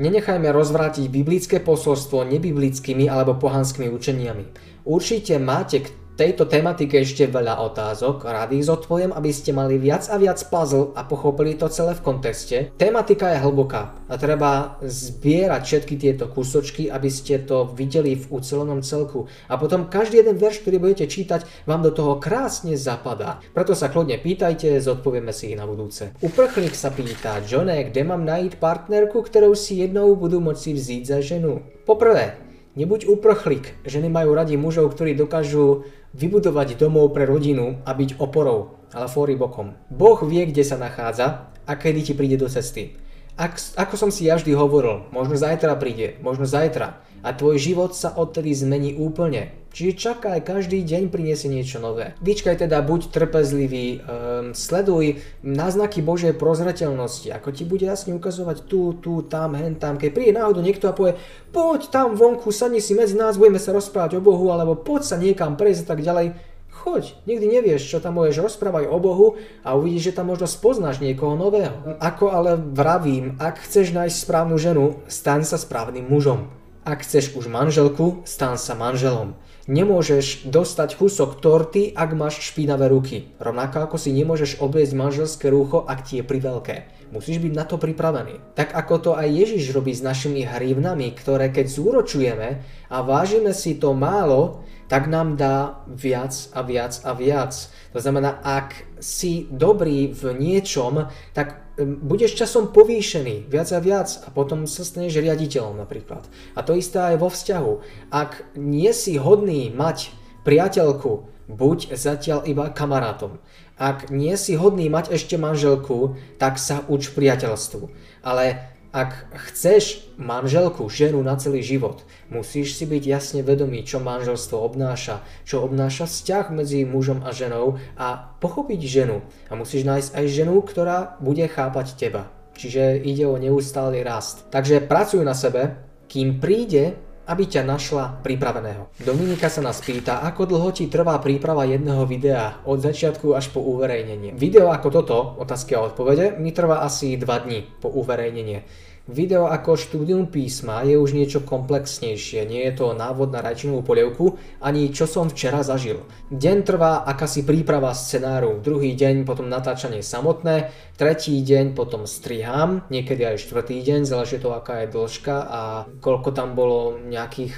A: Nenechajme rozvrátiť biblické posolstvo nebiblickými alebo pohanskými učeniami. Určite máte k tejto tematike ešte veľa otázok, rád ich zodpoviem, aby ste mali viac a viac puzzle a pochopili to celé v kontexte. Tematika je hlboká a treba zbierať všetky tieto kúsočky, aby ste to videli v ucelenom celku. A potom každý jeden verš, ktorý budete čítať, vám do toho krásne zapadá. Preto sa kľudne pýtajte, zodpovieme si ich na budúce. Uprchlík sa pýta, Johne, kde mám nájsť partnerku, ktorou si jednou budú moci vzít za ženu? Poprvé, nebuď uprchlík. Ženy majú radi mužov, ktorí dokážu vybudovať domov pre rodinu a byť oporou, ale fóry bokom. Boh vie, kde sa nachádza a kedy ti príde do cesty. Ak, ako som si ja vždy hovoril, možno zajtra príde, možno zajtra a tvoj život sa odtedy zmení úplne. Čiže čakaj, každý deň priniesie niečo nové. Vyčkaj teda, buď trpezlivý, um, sleduj náznaky Božej prozreteľnosti, ako ti bude jasne ukazovať tu, tu, tam, hen, tam. Keď príde náhodou niekto a povie, poď tam vonku, sadni si medzi nás, budeme sa rozprávať o Bohu, alebo poď sa niekam prejsť a tak ďalej, choď, nikdy nevieš, čo tam môžeš rozprávať o Bohu a uvidíš, že tam možno spoznáš niekoho nového. Ako ale vravím, ak chceš nájsť správnu ženu, staň sa správnym mužom. Ak chceš už manželku, stan sa manželom. Nemôžeš dostať kúsok torty, ak máš špinavé ruky. Rovnako ako si nemôžeš obliecť manželské rúcho, ak ti je priveľké. Musíš byť na to pripravený. Tak ako to aj Ježiš robí s našimi hrivnami, ktoré keď zúročujeme a vážime si to málo, tak nám dá viac a viac a viac. To znamená, ak si dobrý v niečom, tak budeš časom povýšený viac a viac a potom sa staneš riaditeľom napríklad. A to isté aj vo vzťahu. Ak nie si hodný mať priateľku, buď zatiaľ iba kamarátom. Ak nie si hodný mať ešte manželku, tak sa uč priateľstvu. Ale ak chceš manželku, ženu na celý život, musíš si byť jasne vedomý, čo manželstvo obnáša, čo obnáša vzťah medzi mužom a ženou a pochopiť ženu. A musíš nájsť aj ženu, ktorá bude chápať teba. Čiže ide o neustály rast. Takže pracuj na sebe, kým príde, aby ťa našla pripraveného. Dominika sa nás pýta, ako dlho ti trvá príprava jedného videa od začiatku až po uverejnenie. Video ako toto, otázky a odpovede, mi trvá asi 2 dní po uverejnenie. Video ako štúdium písma je už niečo komplexnejšie, nie je to návod na rajčinovú polievku, ani čo som včera zažil. Deň trvá akási príprava scenáru, druhý deň potom natáčanie samotné, tretí deň potom strihám, niekedy aj štvrtý deň, záleží to aká je dĺžka a koľko tam bolo nejakých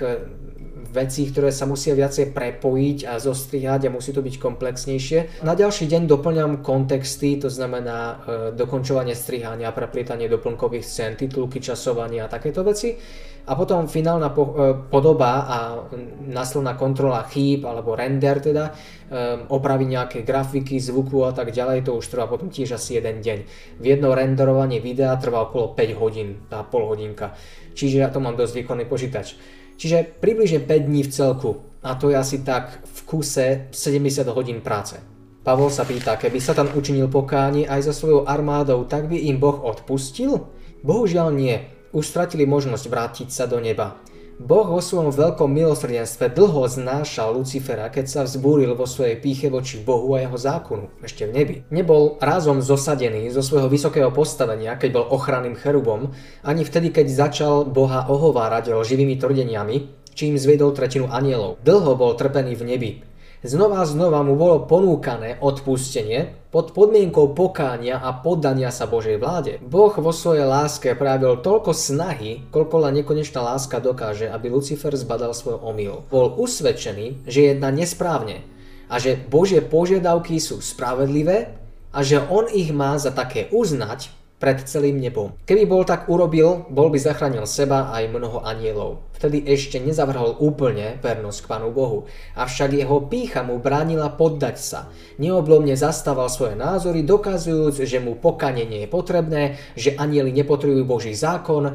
A: vecí, ktoré sa musia viacej prepojiť a zostrihať a musí to byť komplexnejšie. Na ďalší deň doplňam kontexty, to znamená e, dokončovanie strihania, preplietanie doplnkových scén, titulky, časovanie a takéto veci. A potom finálna po, e, podoba a následná kontrola chýb alebo render teda, e, opraviť nejaké grafiky, zvuku a tak ďalej, to už trvá potom tiež asi jeden deň. V jedno renderovanie videa trvá okolo 5 hodín, tá pol hodinka. Čiže ja to mám dosť výkonný počítač. Čiže približne 5 dní v celku. A to je asi tak v kuse 70 hodín práce. Pavol sa pýta, keby sa tam učinil pokánie aj za svojou armádou, tak by im Boh odpustil? Bohužiaľ nie už stratili možnosť vrátiť sa do neba. Boh vo svojom veľkom milosrdenstve dlho znášal Lucifera, keď sa vzbúril vo svojej píche voči Bohu a jeho zákonu, ešte v nebi. Nebol razom zosadený zo svojho vysokého postavenia, keď bol ochranným cherubom, ani vtedy, keď začal Boha ohovárať živými tvrdeniami, čím zvedol tretinu anielov. Dlho bol trpený v nebi, Znova a znova mu bolo ponúkané odpustenie pod podmienkou pokánia a poddania sa Božej vláde. Boh vo svojej láske prejavil toľko snahy, koľko len nekonečná láska dokáže, aby Lucifer zbadal svoj omyl. Bol usvedčený, že jedná nesprávne a že Božie požiadavky sú spravedlivé a že on ich má za také uznať pred celým nebom. Keby bol tak urobil, bol by zachránil seba aj mnoho anielov. Vtedy ešte nezavrhol úplne vernosť k Pánu Bohu, avšak jeho pícha mu bránila poddať sa. Neoblomne zastával svoje názory, dokazujúc, že mu pokanenie je potrebné, že anieli nepotrebujú Boží zákon, e,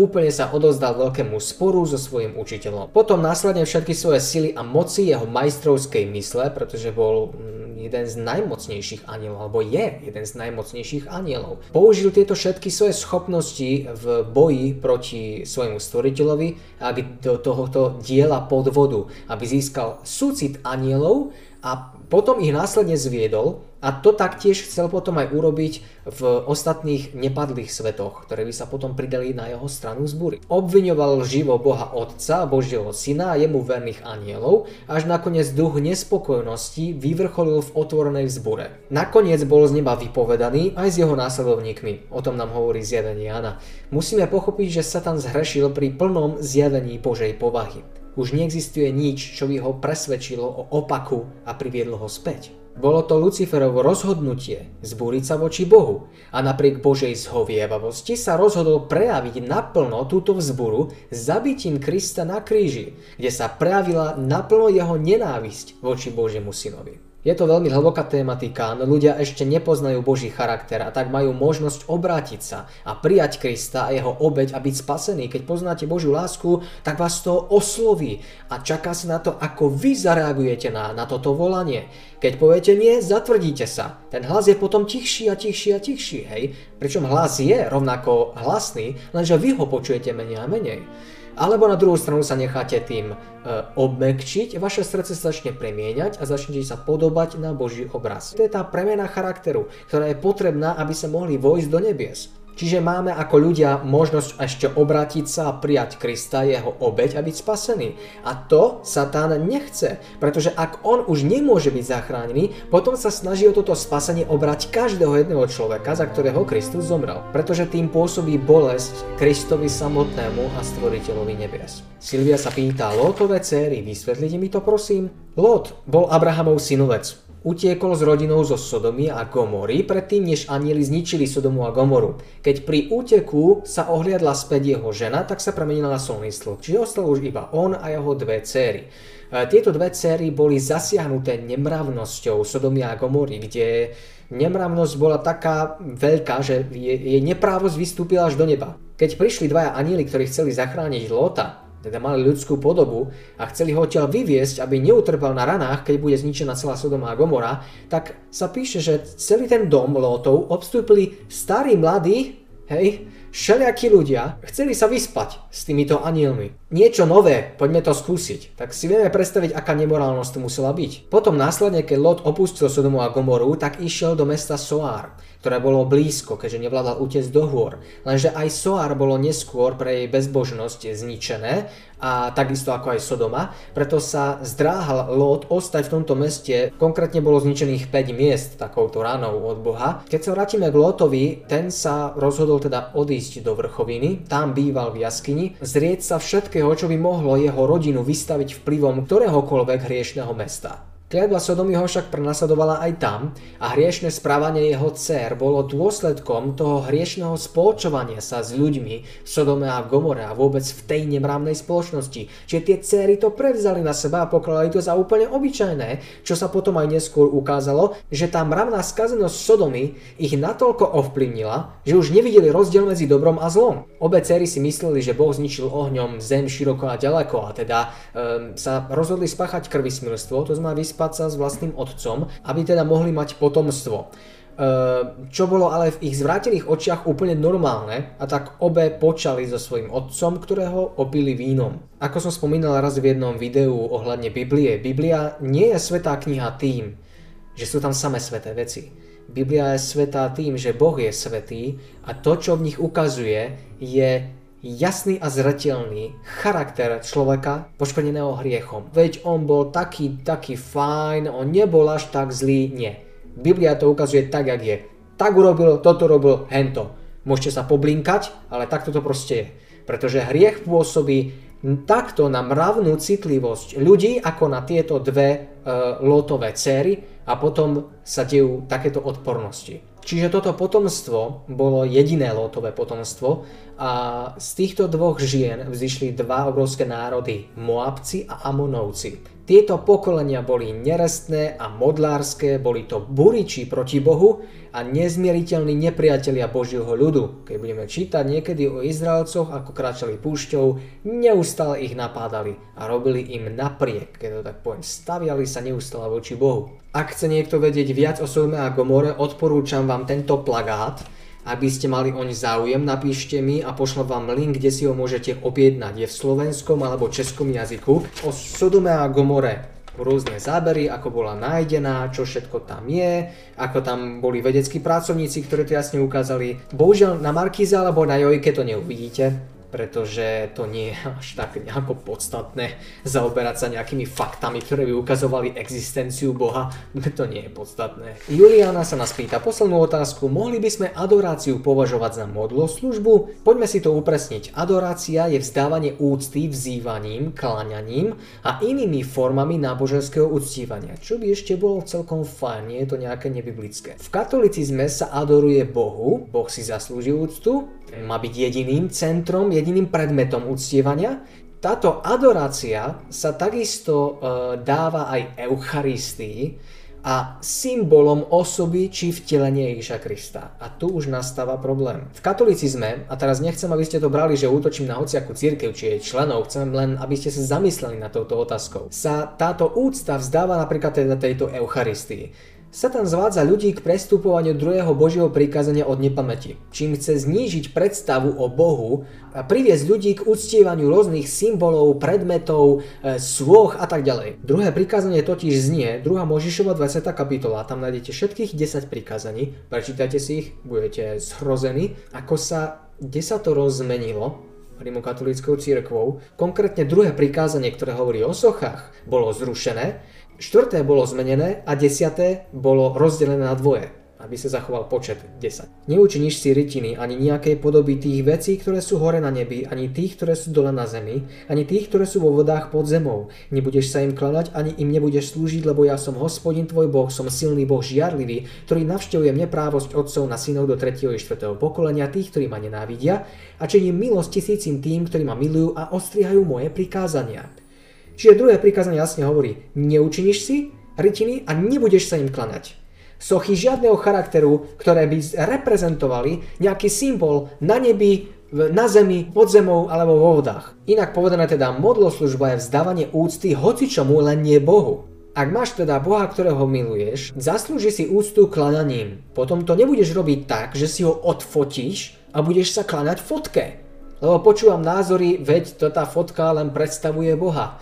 A: úplne sa odozdal veľkému sporu so svojím učiteľom. Potom následne všetky svoje sily a moci jeho majstrovskej mysle, pretože bol mm, jeden z najmocnejších anielov, alebo je jeden z najmocnejších anielov. Použil tieto všetky svoje schopnosti v boji proti svojmu stvoriteľovi aby do tohoto diela podvodu, aby získal súcit anielov a potom ich následne zviedol a to taktiež chcel potom aj urobiť v ostatných nepadlých svetoch, ktoré by sa potom pridali na jeho stranu zbúry. Obviňoval živo Boha Otca, Božieho Syna a jemu verných anielov, až nakoniec duch nespokojnosti vyvrcholil v otvorenej vzbure. Nakoniec bol z neba vypovedaný aj s jeho následovníkmi. O tom nám hovorí zjavenie Jana. Musíme pochopiť, že Satan zhrešil pri plnom zjavení Božej povahy. Už neexistuje nič, čo by ho presvedčilo o opaku a priviedlo ho späť. Bolo to Luciferovo rozhodnutie zbúriť sa voči Bohu a napriek Božej zhovievavosti sa rozhodol prejaviť naplno túto vzburu zabitím Krista na kríži, kde sa prejavila naplno jeho nenávisť voči Božiemu synovi. Je to veľmi hlboká tematika, no ľudia ešte nepoznajú Boží charakter a tak majú možnosť obrátiť sa a prijať Krista a jeho obeď a byť spasený. Keď poznáte Božiu lásku, tak vás to osloví a čaká sa na to, ako vy zareagujete na, na toto volanie. Keď poviete nie, zatvrdíte sa. Ten hlas je potom tichší a tichší a tichší, hej? Pričom hlas je rovnako hlasný, lenže vy ho počujete menej a menej. Alebo na druhú stranu sa necháte tým e, obmekčiť, vaše srdce sa začne premieňať a začnete sa podobať na Boží obraz. To je tá premena charakteru, ktorá je potrebná, aby sa mohli vojsť do nebies. Čiže máme ako ľudia možnosť ešte obrátiť sa a prijať Krista, jeho obeď a byť spasený. A to Satan nechce, pretože ak on už nemôže byť zachránený, potom sa snaží o toto spasenie obrať každého jedného človeka, za ktorého Kristus zomrel. Pretože tým pôsobí bolesť Kristovi samotnému a stvoriteľovi nebies. Silvia sa pýta, Lotové céry, vysvetlite mi to prosím? Lot bol Abrahamov synovec utiekol s rodinou zo Sodomy a Gomory predtým, než anieli zničili Sodomu a Gomoru. Keď pri úteku sa ohliadla späť jeho žena, tak sa premenila na solný stĺp, čiže ostal už iba on a jeho dve céry. E, tieto dve céry boli zasiahnuté nemravnosťou Sodomy a Gomory, kde nemravnosť bola taká veľká, že jej neprávosť vystúpila až do neba. Keď prišli dvaja anieli, ktorí chceli zachrániť Lota, teda mali ľudskú podobu a chceli ho odtiaľ vyviesť, aby neutrpel na ranách, keď bude zničená celá Sodoma a Gomora, tak sa píše, že celý ten dom Lótov obstúpili starí mladí, hej, všelijakí ľudia, chceli sa vyspať s týmito anielmi. Niečo nové, poďme to skúsiť. Tak si vieme predstaviť, aká nemorálnosť to musela byť. Potom následne, keď Lot opustil Sodomu a Gomoru, tak išiel do mesta Soár. Ktoré bolo blízko, keďže nevládal utiecť do hôr. Lenže aj Soar bolo neskôr pre jej bezbožnosť zničené a takisto ako aj Sodoma, preto sa zdráhal Lot ostať v tomto meste, konkrétne bolo zničených 5 miest takouto ranou od Boha. Keď sa vrátime k Lotovi, ten sa rozhodol teda odísť do vrchoviny, tam býval v jaskyni, zrieť sa všetkého, čo by mohlo jeho rodinu vystaviť vplyvom ktoréhokoľvek hriešného mesta. Kliatba Sodomy ho však prenasledovala aj tam a hriešne správanie jeho dcer bolo dôsledkom toho hriešného spoločovania sa s ľuďmi v Sodome a Gomore a vôbec v tej nemravnej spoločnosti. Čiže tie céry to prevzali na seba a pokladali to za úplne obyčajné, čo sa potom aj neskôr ukázalo, že tá mravná skazenosť Sodomy ich natoľko ovplyvnila, že už nevideli rozdiel medzi dobrom a zlom. Obe céry si mysleli, že Boh zničil ohňom zem široko a ďaleko a teda um, sa rozhodli spáchať krvismilstvo, to znamená vyspať sa s vlastným otcom, aby teda mohli mať potomstvo. Ehm, čo bolo ale v ich zvrátených očiach úplne normálne a tak obe počali so svojím otcom, ktorého opili vínom. Ako som spomínal raz v jednom videu ohľadne Biblie, Biblia nie je svetá kniha tým, že sú tam samé sveté veci. Biblia je svetá tým, že Boh je svetý a to, čo v nich ukazuje, je jasný a zretelný charakter človeka poškodeného hriechom. Veď on bol taký, taký fajn, on nebol až tak zlý, nie. Biblia to ukazuje tak, jak je. Tak urobil, toto robil, hento. Môžete sa poblinkať, ale takto to proste je. Pretože hriech pôsobí takto na mravnú citlivosť ľudí, ako na tieto dve e, lotové céry a potom sa dejú takéto odpornosti. Čiže toto potomstvo bolo jediné lotové potomstvo a z týchto dvoch žien vzýšli dva obrovské národy, Moabci a Amonovci. Tieto pokolenia boli nerestné a modlárske, boli to buriči proti Bohu a nezmieriteľní nepriatelia Božieho ľudu. Keď budeme čítať niekedy o Izraelcoch, ako kráčali púšťou, neustále ich napádali a robili im napriek, keď to tak poviem, staviali sa neustále voči Bohu. Ak chce niekto vedieť viac o Sodome a Gomore, odporúčam vám tento plagát, aby ste mali oň záujem, napíšte mi a pošlem vám link, kde si ho môžete objednať. Je v slovenskom alebo českom jazyku. O Sodome a Gomore rôzne zábery, ako bola nájdená, čo všetko tam je, ako tam boli vedeckí pracovníci, ktorí to jasne ukázali. Bohužiaľ na Markíze alebo na Jojke to neuvidíte, pretože to nie je až tak nejako podstatné zaoberať sa nejakými faktami, ktoré by ukazovali existenciu Boha. To nie je podstatné. Juliana sa nás pýta poslednú otázku. Mohli by sme adoráciu považovať za modloslužbu? Poďme si to upresniť. Adorácia je vzdávanie úcty vzývaním, kláňaním a inými formami náboženského uctívania, čo by ešte bolo celkom fajn, nie je to nejaké nebiblické. V katolicizme sa adoruje Bohu, Boh si zaslúži úctu, má byť jediným centrom, jediným predmetom uctievania. Táto adorácia sa takisto e, dáva aj Eucharistii a symbolom osoby či vtelenia Ježiša Krista. A tu už nastáva problém. V katolicizme, a teraz nechcem, aby ste to brali, že útočím na hociakú církev či jej členov, chcem len, aby ste sa zamysleli na touto otázkou. Sa táto úcta vzdáva napríklad teda tejto Eucharistii. Satan zvádza ľudí k prestupovaniu druhého Božieho prikázania od nepamäti, čím chce znížiť predstavu o Bohu a priviesť ľudí k uctievaniu rôznych symbolov, predmetov, e, svoch a tak ďalej. Druhé prikázanie totiž znie, 2. Možišova 20. kapitola, tam nájdete všetkých 10 prikázaní, prečítajte si ich, budete zhrození, ako sa desatoro zmenilo rimokatolíckou církvou. Konkrétne druhé prikázanie, ktoré hovorí o sochách, bolo zrušené Štvrté bolo zmenené a desiaté bolo rozdelené na dvoje, aby sa zachoval počet 10. Neučiníš si rytiny ani nejakej podoby tých vecí, ktoré sú hore na nebi, ani tých, ktoré sú dole na zemi, ani tých, ktoré sú vo vodách pod zemou. Nebudeš sa im kladať, ani im nebudeš slúžiť, lebo ja som hospodin tvoj Boh, som silný Boh žiarlivý, ktorý navštevuje neprávosť otcov na synov do 3. i 4. pokolenia, tých, ktorí ma nenávidia, a činím milosť tisícim tým, ktorí ma milujú a ostrihajú moje prikázania. Čiže druhé prikázanie jasne hovorí, neučiníš si rytiny a nebudeš sa im klanať. Sochy žiadneho charakteru, ktoré by reprezentovali nejaký symbol na nebi, na zemi, pod zemou alebo vo vodách. Inak povedané teda modloslužba je vzdávanie úcty hocičomu, len nie Bohu. Ak máš teda Boha, ktorého miluješ, zaslúži si úctu klananím. Potom to nebudeš robiť tak, že si ho odfotíš a budeš sa klanať fotke. Lebo počúvam názory, veď to tá fotka len predstavuje Boha.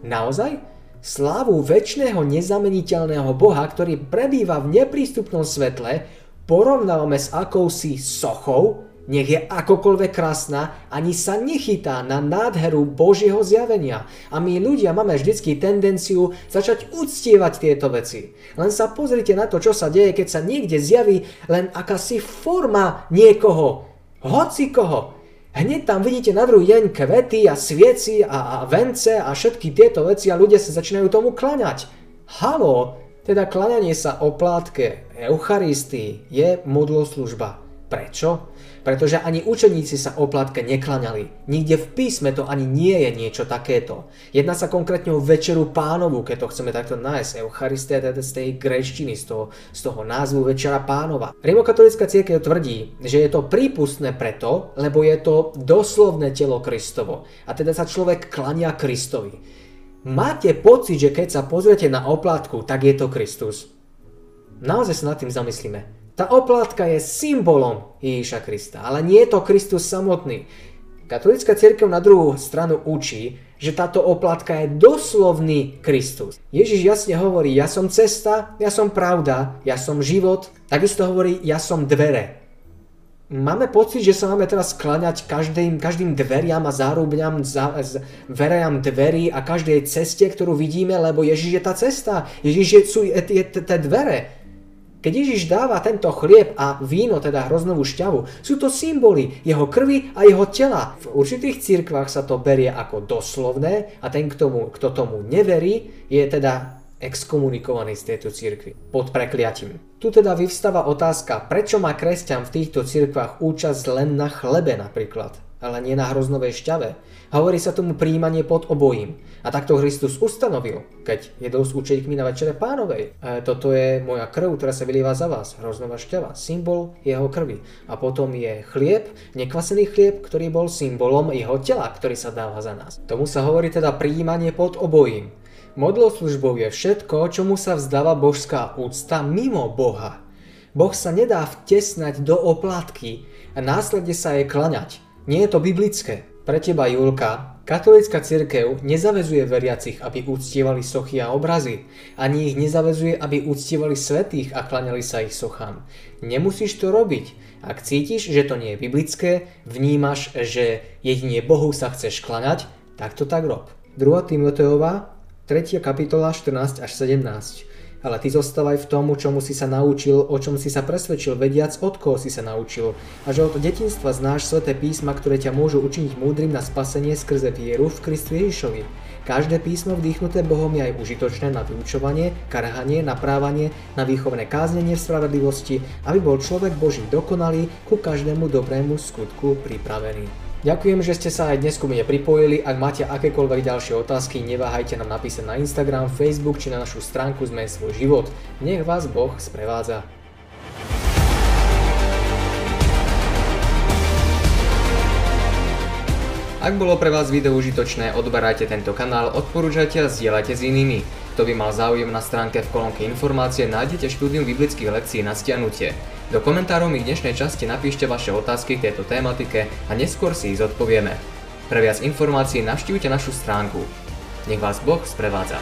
A: Naozaj? Slávu väčšného nezameniteľného Boha, ktorý prebýva v neprístupnom svetle, porovnávame s akousi sochou, nech je akokoľvek krásna, ani sa nechytá na nádheru Božieho zjavenia. A my ľudia máme vždycky tendenciu začať uctievať tieto veci. Len sa pozrite na to, čo sa deje, keď sa niekde zjaví len akási forma niekoho, hoci koho. Hneď tam vidíte na druhý deň kvety a svieci a, a vence a všetky tieto veci a ľudia sa začínajú tomu klaňať. Halo, teda klaňanie sa oplátke Eucharistii je modloslužba. Prečo? Pretože ani učeníci sa oplátke neklaňali. Nikde v písme to ani nie je niečo takéto. Jedná sa konkrétne o večeru pánovu, keď to chceme takto nájsť. Eucharistia teda z tej grejštiny, z toho, z toho názvu Večera pánova. Rimokatolická církev tvrdí, že je to prípustné preto, lebo je to doslovné telo Kristovo. A teda sa človek klania Kristovi. Máte pocit, že keď sa pozriete na oplátku, tak je to Kristus? Naozaj sa nad tým zamyslíme. Tá oplátka je symbolom Ježíša Krista, ale nie je to Kristus samotný. Katolická církev na druhú stranu učí, že táto oplátka je doslovný Kristus. Ježiš jasne hovorí, ja som cesta, ja som pravda, ja som život. Takisto hovorí, ja som dvere. Máme pocit, že sa máme teraz skláňať každým, každým dveriam a zárubňam, za, z, verejam dverí a každej ceste, ktorú vidíme, lebo Ježiš je tá cesta. Ježiš je, sú je, je, je, dvere. Keď Ježiš dáva tento chlieb a víno, teda hroznovú šťavu, sú to symboly jeho krvi a jeho tela. V určitých cirkvách sa to berie ako doslovné a ten, tomu, kto tomu neverí, je teda exkomunikovaný z tejto cirkvi pod prekliatím. Tu teda vyvstáva otázka, prečo má kresťan v týchto cirkvách účasť len na chlebe napríklad ale nie na hroznovej šťave. Hovorí sa tomu príjmanie pod obojím. A takto Kristus ustanovil, keď jedol s učeníkmi na večere pánovej. E, toto je moja krv, ktorá sa vylieva za vás, hroznová šťava, symbol jeho krvi. A potom je chlieb, nekvasený chlieb, ktorý bol symbolom jeho tela, ktorý sa dáva za nás. Tomu sa hovorí teda príjmanie pod obojím. Modloslužbou je všetko, čomu sa vzdáva božská úcta mimo Boha. Boh sa nedá vtesnať do oplátky a následne sa jej klaňať. Nie je to biblické. Pre teba, Julka, katolická cirkev nezavezuje veriacich, aby úctievali sochy a obrazy. Ani ich nezavezuje, aby úctievali svetých a klaňali sa ich sochám. Nemusíš to robiť. Ak cítiš, že to nie je biblické, vnímaš, že jedine Bohu sa chceš klaňať, tak to tak rob. 2. Timoteova, 3. kapitola 14 až 17. Ale ty zostávaj v tomu, čomu si sa naučil, o čom si sa presvedčil, vediac, od koho si sa naučil. A že od detinstva znáš sveté písma, ktoré ťa môžu učiniť múdrym na spasenie skrze vieru v Kristu Ježišovi. Každé písmo vdýchnuté Bohom je aj užitočné na vyučovanie, karhanie, naprávanie, na výchovné káznenie v spravedlivosti, aby bol človek Boží dokonalý, ku každému dobrému skutku pripravený. Ďakujem, že ste sa aj dnes ku mne pripojili. Ak máte akékoľvek ďalšie otázky, neváhajte nám napísať na Instagram, Facebook či na našu stránku Zmen svoj život. Nech vás Boh sprevádza. Ak bolo pre vás video užitočné, odberajte tento kanál, odporúčajte a zdieľajte s inými. Kto by mal záujem na stránke v kolónke informácie, nájdete štúdium biblických lekcií na stiahnutie. Do komentárov mi v dnešnej časti napíšte vaše otázky k tejto tématike a neskôr si ich zodpovieme. Pre viac informácií navštívte našu stránku. Nech vás Boh sprevádza.